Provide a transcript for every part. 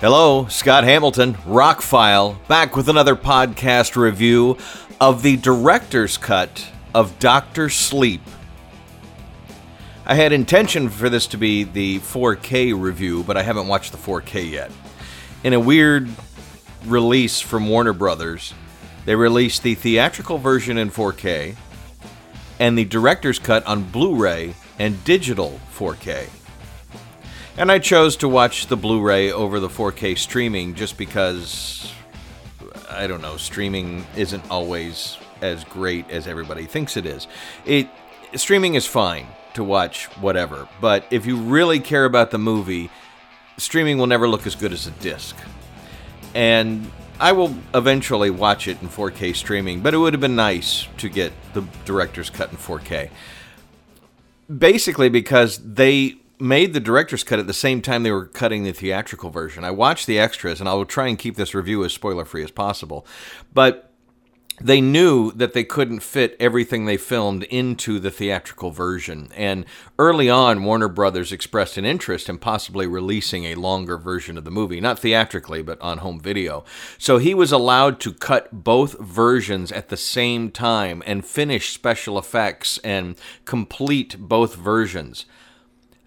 Hello, Scott Hamilton, Rockfile, back with another podcast review of the director's cut of Doctor Sleep. I had intention for this to be the 4K review, but I haven't watched the 4K yet. In a weird release from Warner Brothers, they released the theatrical version in 4K and the director's cut on Blu ray and digital 4K. And I chose to watch the Blu ray over the 4K streaming just because, I don't know, streaming isn't always as great as everybody thinks it is. It Streaming is fine to watch whatever, but if you really care about the movie, streaming will never look as good as a disc. And I will eventually watch it in 4K streaming, but it would have been nice to get the director's cut in 4K. Basically, because they made the director's cut at the same time they were cutting the theatrical version. I watched the extras, and I will try and keep this review as spoiler free as possible. But they knew that they couldn't fit everything they filmed into the theatrical version. And early on, Warner Brothers expressed an interest in possibly releasing a longer version of the movie, not theatrically, but on home video. So he was allowed to cut both versions at the same time and finish special effects and complete both versions.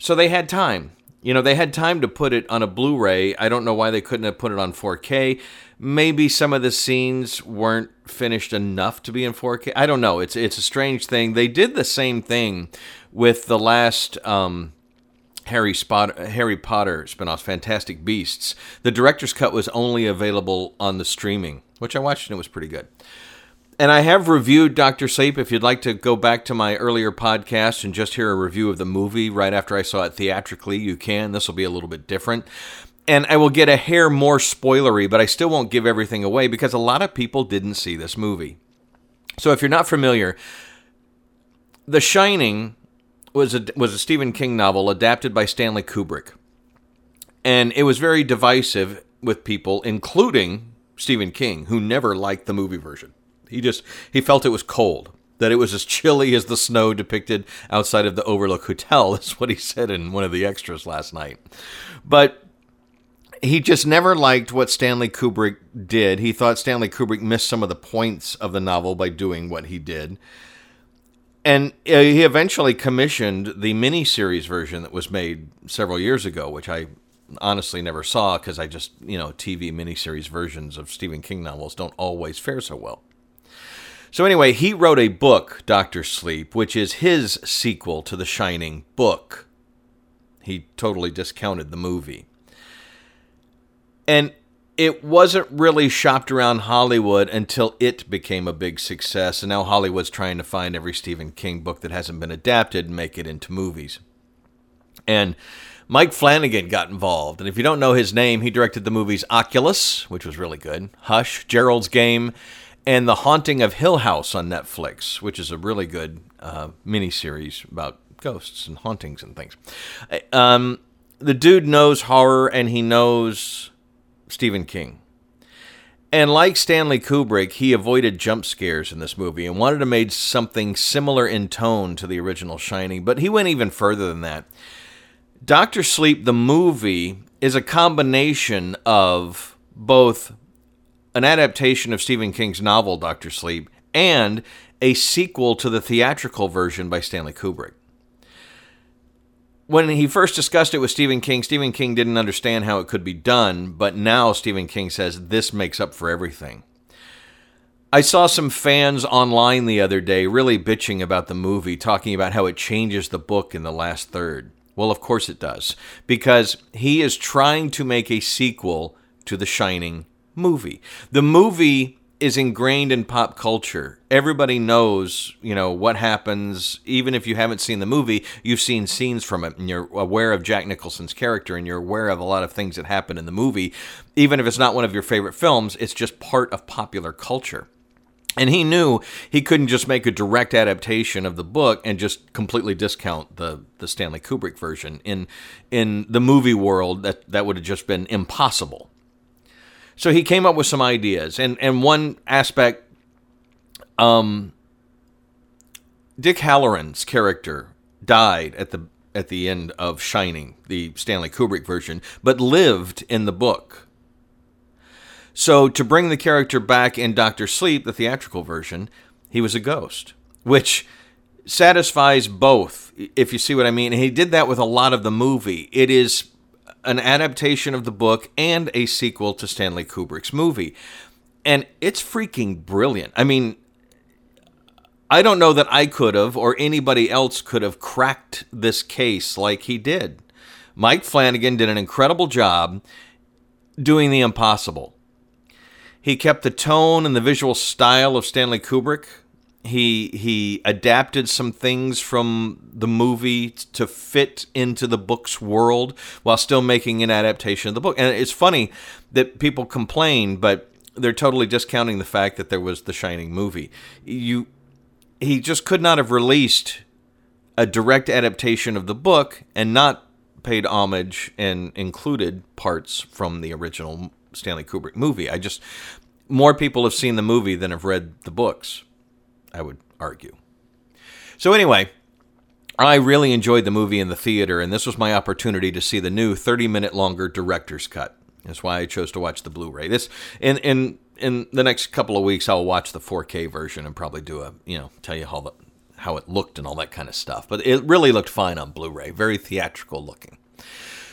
So they had time. You know, they had time to put it on a Blu ray. I don't know why they couldn't have put it on 4K. Maybe some of the scenes weren't finished enough to be in 4K. I don't know. It's it's a strange thing. They did the same thing with the last um, Harry Spot- Harry Potter spinoffs, Fantastic Beasts. The director's cut was only available on the streaming, which I watched and it was pretty good and I have reviewed Doctor Sleep. If you'd like to go back to my earlier podcast and just hear a review of the movie right after I saw it theatrically, you can. This will be a little bit different. And I will get a hair more spoilery, but I still won't give everything away because a lot of people didn't see this movie. So if you're not familiar, The Shining was a, was a Stephen King novel adapted by Stanley Kubrick. And it was very divisive with people, including Stephen King, who never liked the movie version. He just he felt it was cold, that it was as chilly as the snow depicted outside of the Overlook Hotel. That's what he said in one of the extras last night. But he just never liked what Stanley Kubrick did. He thought Stanley Kubrick missed some of the points of the novel by doing what he did. And uh, he eventually commissioned the miniseries version that was made several years ago, which I honestly never saw because I just, you know, TV miniseries versions of Stephen King novels don't always fare so well. So, anyway, he wrote a book, Doctor Sleep, which is his sequel to The Shining book. He totally discounted the movie. And it wasn't really shopped around Hollywood until it became a big success. And now Hollywood's trying to find every Stephen King book that hasn't been adapted and make it into movies. And Mike Flanagan got involved. And if you don't know his name, he directed the movies Oculus, which was really good, Hush, Gerald's Game, and The Haunting of Hill House on Netflix, which is a really good uh, miniseries about ghosts and hauntings and things. Um, the dude knows horror and he knows Stephen King. And like Stanley Kubrick, he avoided jump scares in this movie and wanted to make something similar in tone to the original Shining, but he went even further than that. Doctor Sleep, the movie, is a combination of both an adaptation of Stephen King's novel Doctor Sleep, and a sequel to the theatrical version by Stanley Kubrick. When he first discussed it with Stephen King, Stephen King didn't understand how it could be done, but now Stephen King says this makes up for everything. I saw some fans online the other day really bitching about the movie, talking about how it changes the book in the last third. Well, of course it does, because he is trying to make a sequel to The Shining movie. The movie is ingrained in pop culture. Everybody knows, you know, what happens. Even if you haven't seen the movie, you've seen scenes from it and you're aware of Jack Nicholson's character and you're aware of a lot of things that happen in the movie. Even if it's not one of your favorite films, it's just part of popular culture. And he knew he couldn't just make a direct adaptation of the book and just completely discount the, the Stanley Kubrick version. In in the movie world, that, that would have just been impossible. So he came up with some ideas, and and one aspect, um, Dick Hallorann's character died at the at the end of Shining, the Stanley Kubrick version, but lived in the book. So to bring the character back in Doctor Sleep, the theatrical version, he was a ghost, which satisfies both, if you see what I mean. And he did that with a lot of the movie. It is an adaptation of the book and a sequel to Stanley Kubrick's movie. And it's freaking brilliant. I mean, I don't know that I could have or anybody else could have cracked this case like he did. Mike Flanagan did an incredible job doing the impossible. He kept the tone and the visual style of Stanley Kubrick he he adapted some things from the movie to fit into the book's world while still making an adaptation of the book. And it's funny that people complain, but they're totally discounting the fact that there was the Shining movie. You he just could not have released a direct adaptation of the book and not paid homage and included parts from the original Stanley Kubrick movie. I just more people have seen the movie than have read the books. I would argue. So, anyway, I really enjoyed the movie in the theater, and this was my opportunity to see the new 30 minute longer director's cut. That's why I chose to watch the Blu ray. This, in, in, in the next couple of weeks, I'll watch the 4K version and probably do a, you know, tell you how, the, how it looked and all that kind of stuff. But it really looked fine on Blu ray, very theatrical looking.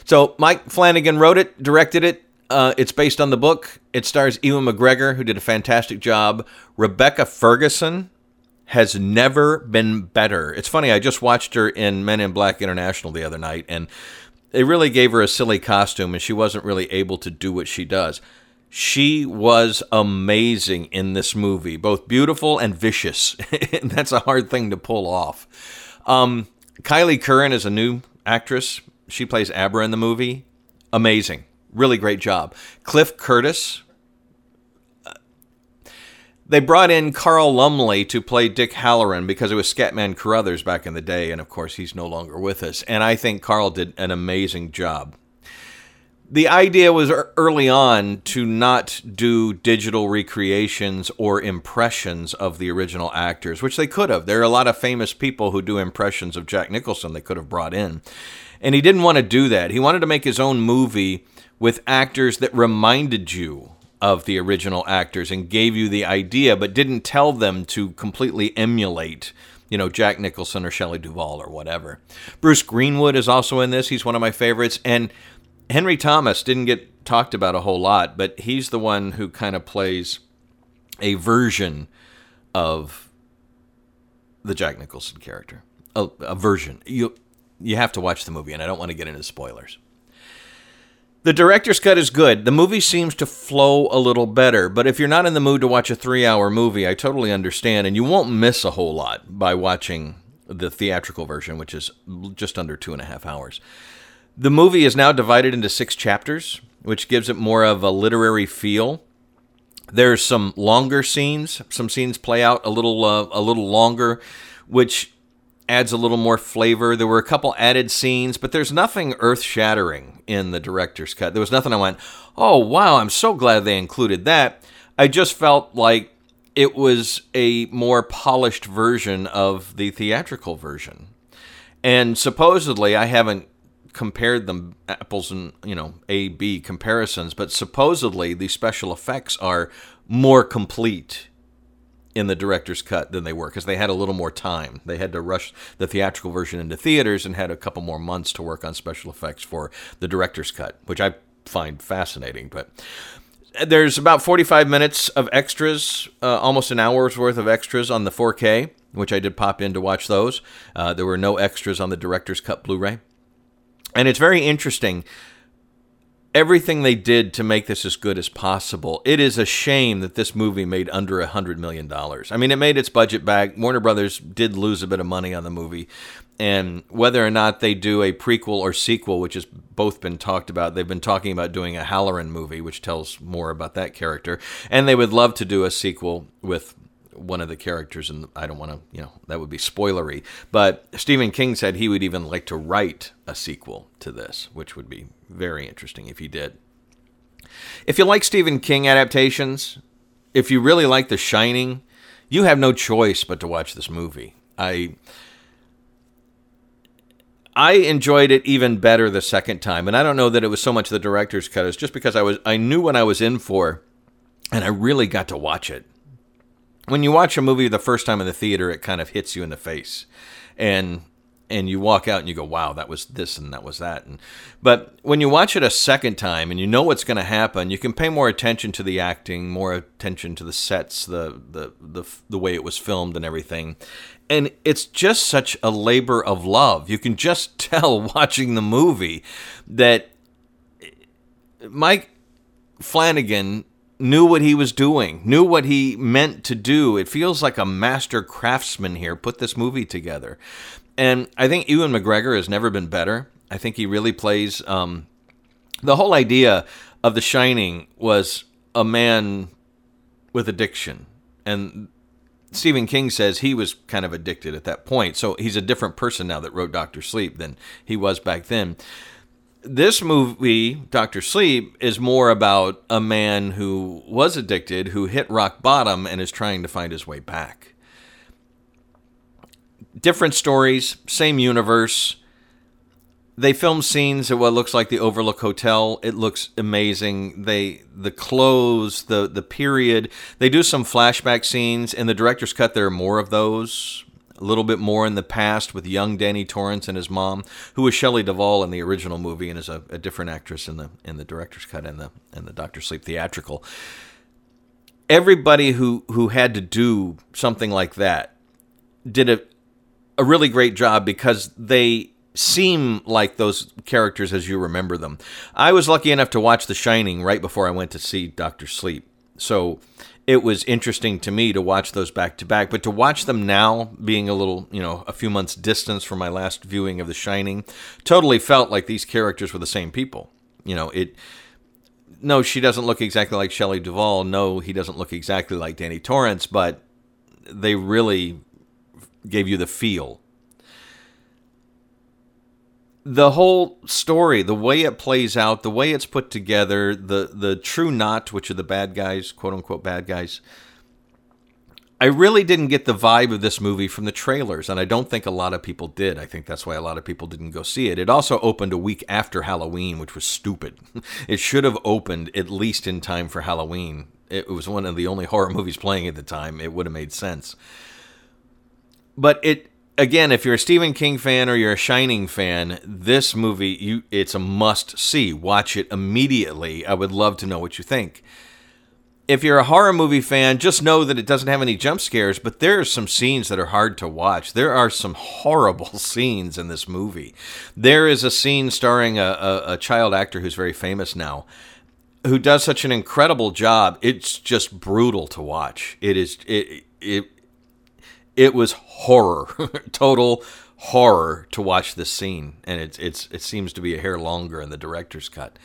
So, Mike Flanagan wrote it, directed it, uh, it's based on the book. It stars Ewan McGregor, who did a fantastic job. Rebecca Ferguson, has never been better. It's funny, I just watched her in Men in Black International the other night, and they really gave her a silly costume, and she wasn't really able to do what she does. She was amazing in this movie, both beautiful and vicious. That's a hard thing to pull off. Um, Kyliegh Curran is a new actress. She plays Abra in the movie. Amazing. Really great job. Cliff Curtis, they brought in Carl Lumbly to play Dick Hallorann because it was Scatman Crothers back in the day, and of course he's no longer with us. And I think Carl did an amazing job. The idea was early on to not do digital recreations or impressions of the original actors, which they could have. There are a lot of famous people who do impressions of Jack Nicholson they could have brought in. And he didn't want to do that. He wanted to make his own movie with actors that reminded you of the original actors and gave you the idea, but didn't tell them to completely emulate, you know, Jack Nicholson or Shelley Duvall or whatever. Bruce Greenwood is also in this. He's one of my favorites. And Henry Thomas didn't get talked about a whole lot, but he's the one who kind of plays a version of the Jack Nicholson character. A, a version. You you have to watch the movie, and I don't want to get into spoilers. The director's cut is good. The movie seems to flow a little better, but if you're not in the mood to watch a three hour movie, I totally understand, and you won't miss a whole lot by watching the theatrical version, which is just under two and a half hours. The movie is now divided into six chapters, which gives it more of a literary feel. There's some longer scenes. Some scenes play out a little uh, a little longer, which adds a little more flavor. There were a couple added scenes, but there's nothing earth shattering in the director's cut. There was nothing I went, oh, wow, I'm so glad they included that. I just felt like it was a more polished version of the theatrical version. And supposedly, I haven't compared them apples and you know a b comparisons but supposedly the special effects are more complete in the director's cut than they were because they had a little more time. They had to rush the theatrical version into theaters and had a couple more months to work on special effects for the director's cut, which I find fascinating. But there's about 45 minutes of extras, uh, almost an hour's worth of extras on the 4K, which I did pop in to watch those. Uh, there were no extras on the director's cut Blu ray. And it's very interesting everything they did to make this as good as possible. It is a shame that this movie made under a hundred million dollars. I mean, it made its budget back. Warner Brothers did lose a bit of money on the movie, and whether or not they do a prequel or sequel, which has both been talked about, they've been talking about doing a Hallorann movie, which tells more about that character, and they would love to do a sequel with one of the characters and I don't want to, you know, that would be spoilery, but Stephen King said he would even like to write a sequel to this, which would be very interesting if he did. If you like Stephen King adaptations, if you really like The Shining, you have no choice but to watch this movie. I I enjoyed it even better the second time, and I don't know that it was so much the director's cut. It's just because I was I knew what I was in for and I really got to watch it. When you watch a movie the first time in the theater, it kind of hits you in the face, and and you walk out and you go, "Wow, that was this and that was that." And but when you watch it a second time and you know what's going to happen, you can pay more attention to the acting, more attention to the sets, the the the the way it was filmed and everything. And it's just such a labor of love. You can just tell watching the movie that Mike Flanagan knew what he was doing, knew what he meant to do. It feels like a master craftsman here put this movie together. And I think Ewan McGregor has never been better. I think he really plays. Um, the whole idea of The Shining was a man with addiction. And Stephen King says he was kind of addicted at that point. So he's a different person now that wrote Doctor Sleep than he was back then this movie, Doctor Sleep, is more about a man who was addicted, who hit rock bottom, and is trying to find his way back. Different stories, same universe. They film scenes at what looks like the Overlook Hotel. It looks amazing. They the clothes, the the period. They do some flashback scenes in the director's cut. There are more of those a little bit more in the past with young Danny Torrance and his mom, who was Shelley Duvall in the original movie and is a, a different actress in the in the director's cut and the and the Doctor Sleep theatrical. Everybody who who had to do something like that did a a really great job because they seem like those characters as you remember them. I was lucky enough to watch The Shining right before I went to see Doctor Sleep. So it was interesting to me to watch those back to back. But to watch them now, being a little, you know, a few months distance from my last viewing of The Shining, totally felt like these characters were the same people. You know, it. No, she doesn't look exactly like Shelley Duvall. No, he doesn't look exactly like Danny Torrance, but they really gave you the feel the whole story, the way it plays out, the way it's put together, the the true knot, which are the bad guys, quote unquote bad guys. I really didn't get the vibe of this movie from the trailers, and I don't think a lot of people did. I think that's why a lot of people didn't go see it. It also opened a week after Halloween, which was stupid. It should have opened at least in time for Halloween. It was one of the only horror movies playing at the time. It would have made sense. But it again, if you're a Stephen King fan or you're a Shining fan, this movie you it's a must see. Watch it immediately. I would love to know what you think. If you're a horror movie fan, just know that it doesn't have any jump scares, but there are some scenes that are hard to watch. There are some horrible scenes in this movie. There is a scene starring a, a, a child actor who's very famous now, who does such an incredible job. It's just brutal to watch. It is it it it was horror, total horror to watch this scene, and it's it's it seems to be a hair longer in the director's cut.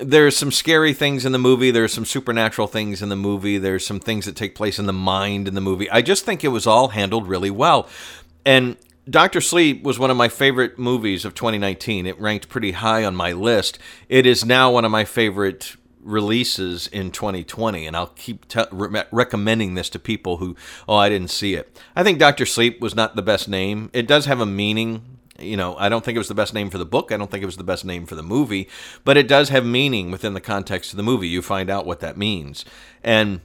There's some scary things in the movie. There's some supernatural things in the movie. There's some things that take place in the mind in the movie. I just think it was all handled really well. And Doctor Sleep was one of my favorite movies of 2019. It ranked pretty high on my list. It is now one of my favorite releases in 2020 and I'll keep re- recommending this to people who oh I didn't see it. I think Doctor Sleep was not the best name. It does have a meaning. You know, I don't think it was the best name for the book. I don't think it was the best name for the movie, but it does have meaning within the context of the movie. You find out what that means. And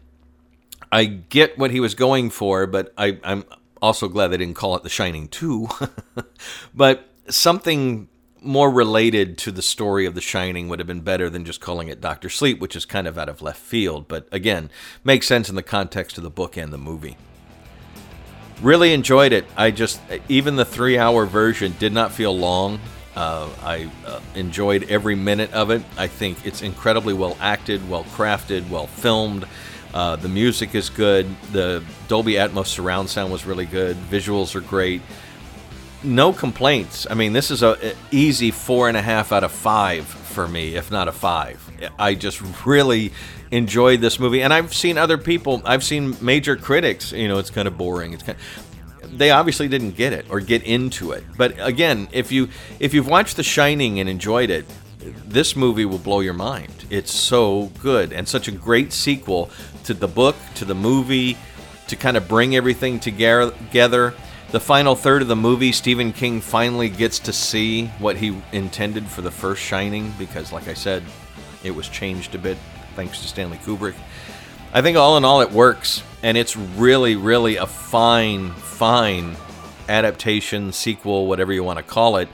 I get what he was going for, but I, I'm also glad they didn't call it The Shining 2. but something more related to the story of The Shining would have been better than just calling it Doctor Sleep, which is kind of out of left field, but again, makes sense in the context of the book and the movie. Really enjoyed it. I just, even the three hour version did not feel long. Uh, I uh, enjoyed every minute of it. I think it's incredibly well acted, well crafted, well filmed. Uh, the music is good. The Dolby Atmos surround sound was really good. Visuals are great no complaints. I mean, this is a, easy four and a half out of five for me, if not a five. I just really enjoyed this movie, and I've seen other people. I've seen major critics. You know, it's kind of boring. It's kind. Of, they obviously didn't get it or get into it. But again, if you if you've watched The Shining and enjoyed it, this movie will blow your mind. It's so good and such a great sequel to the book, to the movie, to kind of bring everything together the final third of the movie, Stephen King finally gets to see what he intended for the first Shining because, like I said, it was changed a bit thanks to Stanley Kubrick. I think all in all it works, and it's really, really a fine, fine adaptation, sequel, whatever you want to call it.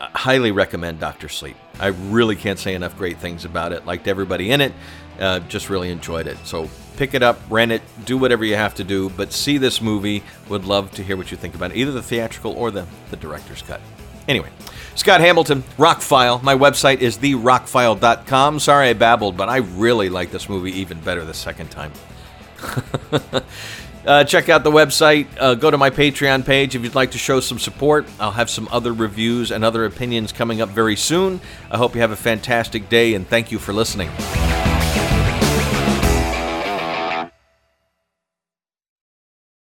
I highly recommend Doctor Sleep. I really can't say enough great things about it. Liked everybody in it. Uh, just really enjoyed it. So pick it up, rent it, do whatever you have to do, but see this movie. Would love to hear what you think about it, either the theatrical or the, the director's cut. Anyway, Scott Hamilton, Rockfile. My website is therockfile.com. Sorry I babbled, but I really like this movie even better the second time. Uh, check out the website. Uh, go to my Patreon page if you'd like to show some support. I'll have some other reviews and other opinions coming up very soon. I hope you have a fantastic day and thank you for listening.